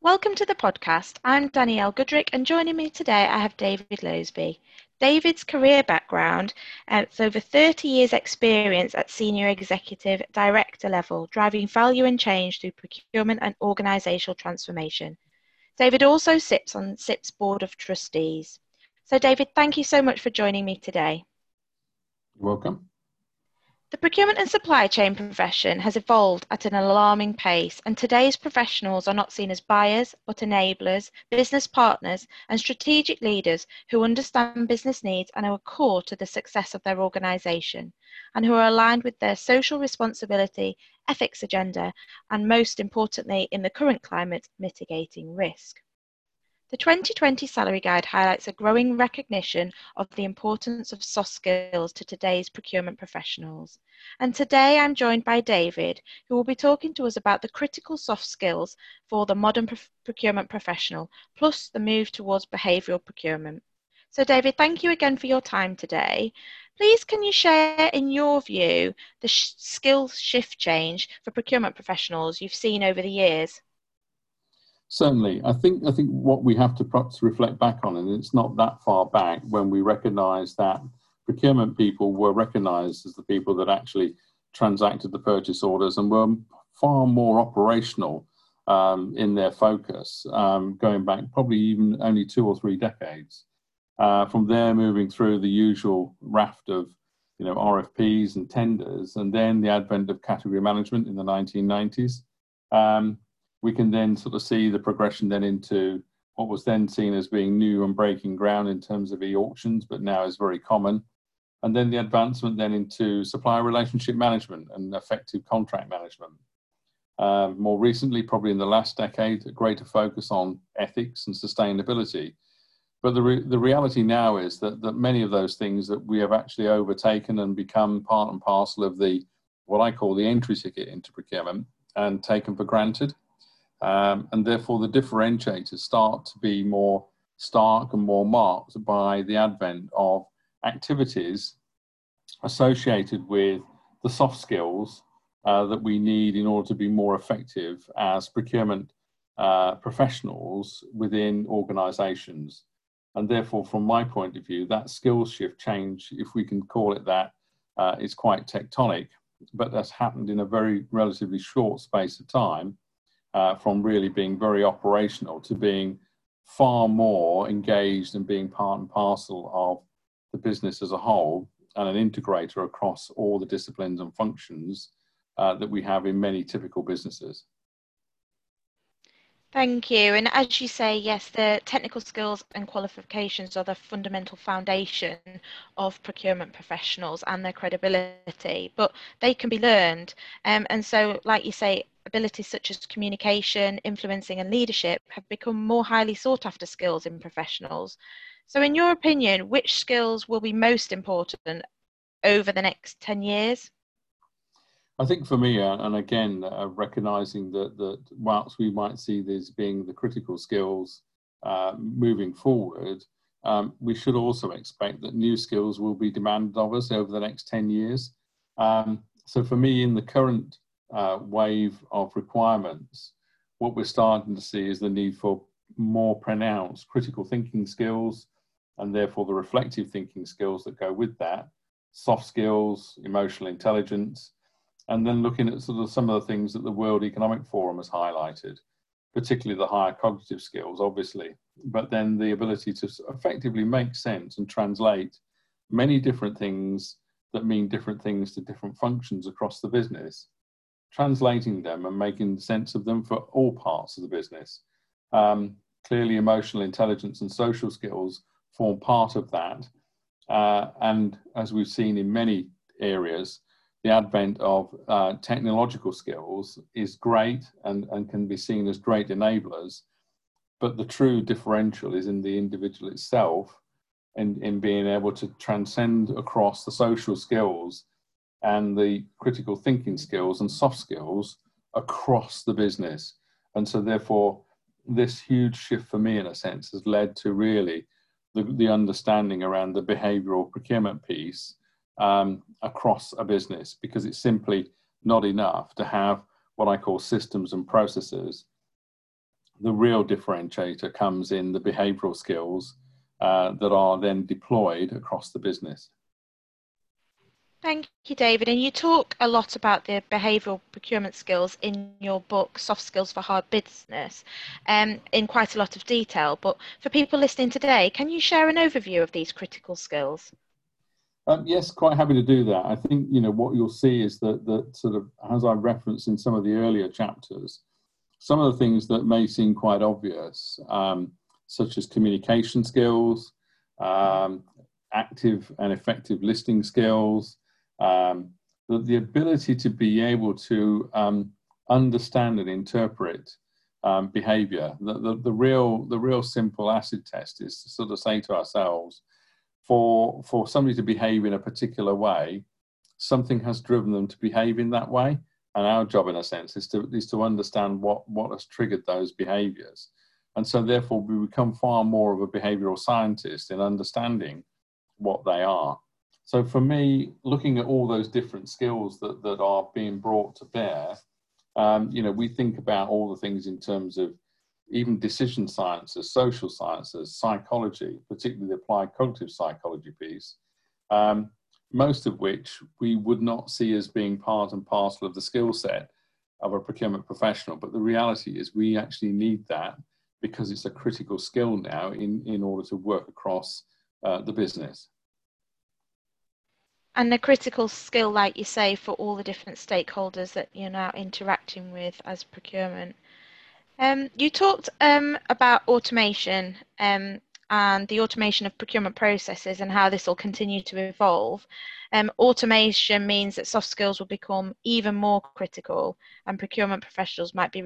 Welcome to the podcast. I'm Danielle Goodrick, and joining me today I have David Loseby. David's career background uh, has over 30 years' experience at senior executive director level, driving value and change through procurement and organisational transformation. David also sits on CIPS' board of trustees. So, David, thank you so much for joining me today. Welcome. The procurement and supply chain profession has evolved at an alarming pace, and today's professionals are not seen as buyers, but enablers, business partners, and strategic leaders who understand business needs and are core to the success of their organisation, and who are aligned with their social responsibility, ethics agenda, and most importantly, in the current climate, mitigating risk. The 2020 Salary Guide highlights a growing recognition of the importance of soft skills to today's procurement professionals. And today I'm joined by David, who will be talking to us about the critical soft skills for the modern procurement professional, plus the move towards behavioural procurement. So, David, thank you again for your time today. Please, can you share, in your view, the sh- skill shift change for procurement professionals you've seen over the years? Certainly, I think I think what we have to perhaps reflect back on, and it's not that far back when we recognise that procurement people were recognised as the people that actually transacted the purchase orders and were far more operational um, in their focus, um, going back probably even only two or three decades. Uh, from there, moving through the usual raft of you know RFPs and tenders, and then the advent of category management in the 1990s. Um, we can then sort of see the progression then into what was then seen as being new and breaking ground in terms of e-auctions, but now is very common. And then the advancement then into supplier relationship management and effective contract management. Uh, more recently, probably in the last decade, a greater focus on ethics and sustainability. But the, re- the reality now is that, that many of those things that we have actually overtaken and become part and parcel of the what I call the entry ticket into procurement and taken for granted. Um, and therefore, the differentiators start to be more stark and more marked by the advent of activities associated with the soft skills uh, that we need in order to be more effective as procurement uh, professionals within organizations. And therefore, from my point of view, that skills shift change, if we can call it that, uh, is quite tectonic, but that's happened in a very relatively short space of time uh, from really being very operational to being far more engaged and being part and parcel of the business as a whole and an integrator across all the disciplines and functions uh, that we have in many typical businesses. Thank you. And as you say, yes, the technical skills and qualifications are the fundamental foundation of procurement professionals and their credibility, but they can be learned. Um, and so, like you say, abilities such as communication, influencing, and leadership have become more highly sought after skills in professionals. So, in your opinion, which skills will be most important over the next 10 years? I think for me, uh, and again, uh, recognizing that, that whilst we might see these being the critical skills uh, moving forward, um, we should also expect that new skills will be demanded of us over the next 10 years. Um, so for me, in the current uh, wave of requirements, what we're starting to see is the need for more pronounced critical thinking skills and therefore the reflective thinking skills that go with that, soft skills, emotional intelligence, and then looking at sort of some of the things that the World Economic Forum has highlighted, particularly the higher cognitive skills, obviously, but then the ability to effectively make sense and translate many different things that mean different things to different functions across the business translating them and making sense of them for all parts of the business. Um, clearly, emotional intelligence and social skills form part of that. Uh, and as we've seen in many areas, the advent of uh, technological skills is great and, and can be seen as great enablers. But the true differential is in the individual itself and in being able to transcend across the social skills and the critical thinking skills and soft skills across the business. And so, therefore, this huge shift for me, in a sense, has led to really the, the understanding around the behavioral procurement piece um, across a business because it's simply not enough to have what I call systems and processes the real differentiator comes in the behavioral skills uh, that are then deployed across the business. Thank you, David. And you talk a lot about the behavioural procurement skills in your book, Soft Skills for Hard Business, um, in quite a lot of detail. But for people listening today, can you share an overview of these critical skills? Um, yes, quite happy to do that. I think you know what you'll see is that that sort of as I referenced in some of the earlier chapters, some of the things that may seem quite obvious, um, such as communication skills, um, active and effective listening skills, um, the, the, ability to be able to um, understand and interpret um, behavior. The, the, the, real, the real simple acid test is to sort of say to ourselves, for, for somebody to behave in a particular way, something has driven them to behave in that way. And our job, in a sense, is to, is to understand what, what has triggered those behaviors. And so, therefore, we become far more of a behavioral scientist in understanding what they are. So for me, looking at all those different skills that, that are being brought to bear, um, you know, we think about all the things in terms of even decision sciences, social sciences, psychology, particularly the applied cognitive psychology piece, um, most of which we would not see as being part and parcel of the skill set of a procurement professional. But the reality is we actually need that because it's a critical skill now in, in order to work across uh, the business and a critical skill, like you say, for all the different stakeholders that you're now interacting with as procurement. Um, you talked um, about automation um, and the automation of procurement processes and how this will continue to evolve. Um, automation means that soft skills will become even more critical, and procurement professionals might be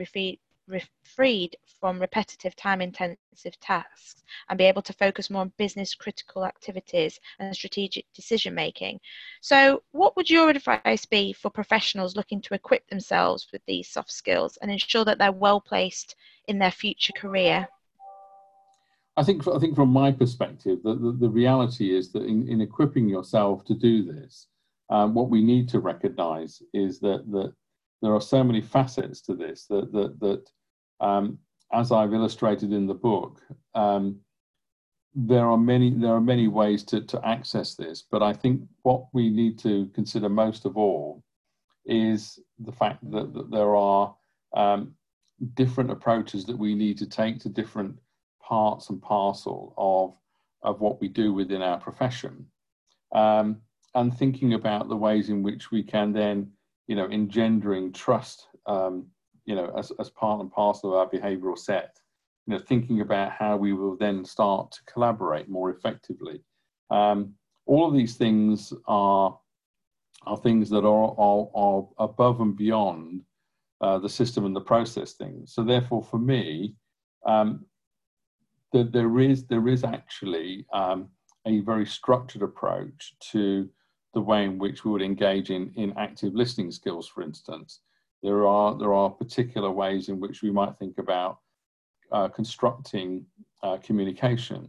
freed from repetitive time intensive tasks and be able to focus more on business critical activities and strategic decision making. So, what would your advice be for professionals looking to equip themselves with these soft skills and ensure that they're well placed in their future career? I think, I think from my perspective, the, the, the reality is that in, in equipping yourself to do this, um, what we need to recognize is that, that there are so many facets to this that, that, that um, as I've illustrated in the book, um, there are many there are many ways to, to access this, but I think what we need to consider most of all is the fact that, that there are um, different approaches that we need to take to different parts and parcel of of what we do within our profession, um, and thinking about the ways in which we can then, you know, engendering trust um, you know, as, as part and parcel of our behavioral set, you know, thinking about how we will then start to collaborate more effectively. Um, all of these things are are things that are, are, are above and beyond uh, the system and the process things. So therefore, for me, um, the, there is there is actually um, a very structured approach to the way in which we would engage in, in active listening skills, for instance there are there are particular ways in which we might think about uh, constructing uh, communication.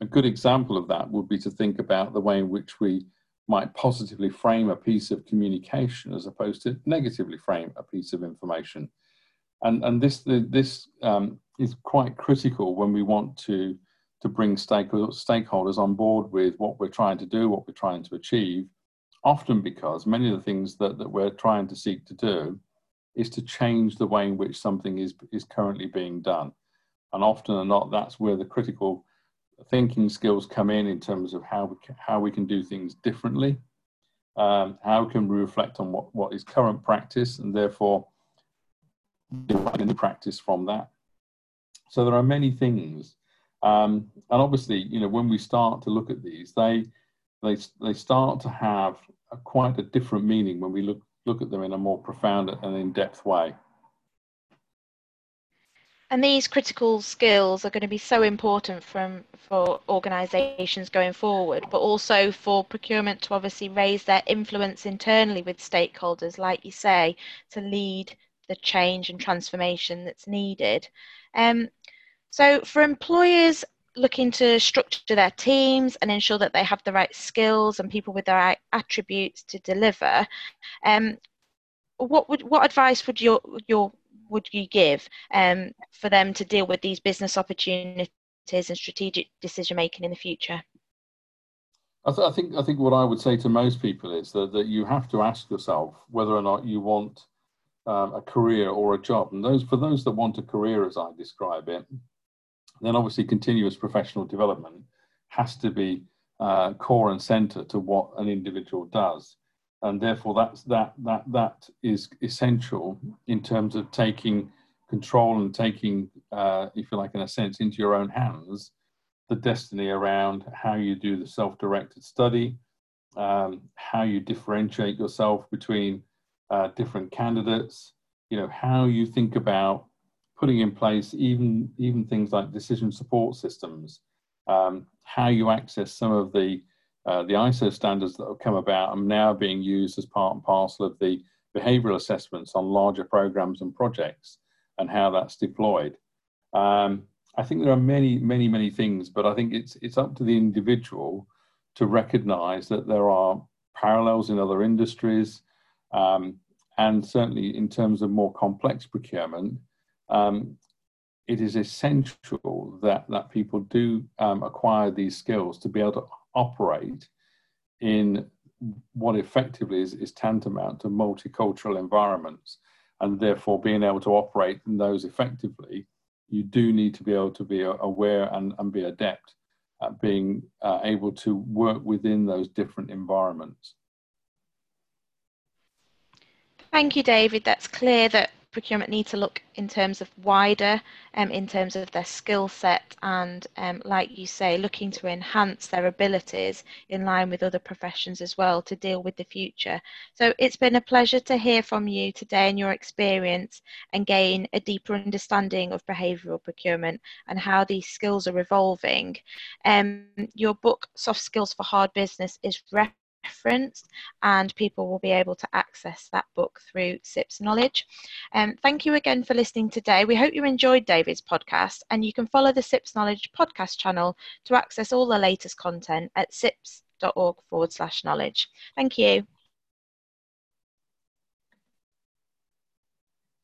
A good example of that would be to think about the way in which we might positively frame a piece of communication as opposed to negatively frame a piece of information. And, and this, this um, is quite critical when we want to, to bring stakeholders on board with what we're trying to do, what we're trying to achieve, often because many of the things that, that we're trying to seek to do is to change the way in which something is, is currently being done. And often or not, that's where the critical thinking skills come in, in terms of how we can, how we can do things differently. Um, how can we reflect on what, what is current practice and therefore divide any practice from that? So there are many things. Um, and obviously, you know, when we start to look at these, they, they, they start to have a, quite a different meaning when we look look at them in a more profound and in-depth way. And these critical skills are going to be so important from, for organisations going forward, but also for procurement to obviously raise their influence internally with stakeholders, like you say, to lead the change and transformation that's needed. Um, so for employers looking to structure their teams and ensure that they have the right skills and people with the right attributes to deliver. Um, what would what advice would your your would you give um, for them to deal with these business opportunities and strategic decision making in the future? I, th- I, think I think what I would say to most people is that, that you have to ask yourself whether or not you want um, a career or a job. And those for those that want a career, as I describe it, then obviously continuous professional development has to be uh, core and center to what an individual does, and therefore that's that that that is essential in terms of taking control and taking, uh, if you like, in a sense, into your own hands the destiny around how you do the self-directed study, um, how you differentiate yourself between uh, different candidates, you know, how you think about putting in place even even things like decision support systems, um, how you access some of the uh, the ISO standards that have come about and now being used as part and parcel of the behavioral assessments on larger programs and projects and how that's deployed. Um, I think there are many, many, many things, but I think it's it's up to the individual to recognise that there are parallels in other industries, um, and certainly in terms of more complex procurement, um, it is essential that that people do um, acquire these skills to be able to operate in what effectively is, is tantamount to multicultural environments, and therefore being able to operate in those effectively you do need to be able to be aware and, and be adept at being uh, able to work within those different environments. Thank you, David. That's clear that procurement need to look in terms of wider, um, in terms of their skill set, and um, like you say, looking to enhance their abilities in line with other professions as well to deal with the future. So it's been a pleasure to hear from you today and your experience and gain a deeper understanding of behavioural procurement and how these skills are evolving. Um, your book, Soft Skills for Hard Business, is referenced and people will be able to access that book through CIPS Knowledge. Um, thank you again for listening today. We hope you enjoyed David's podcast and you can follow the CIPS Knowledge podcast channel to access all the latest content at cips.org forward slash knowledge. Thank you.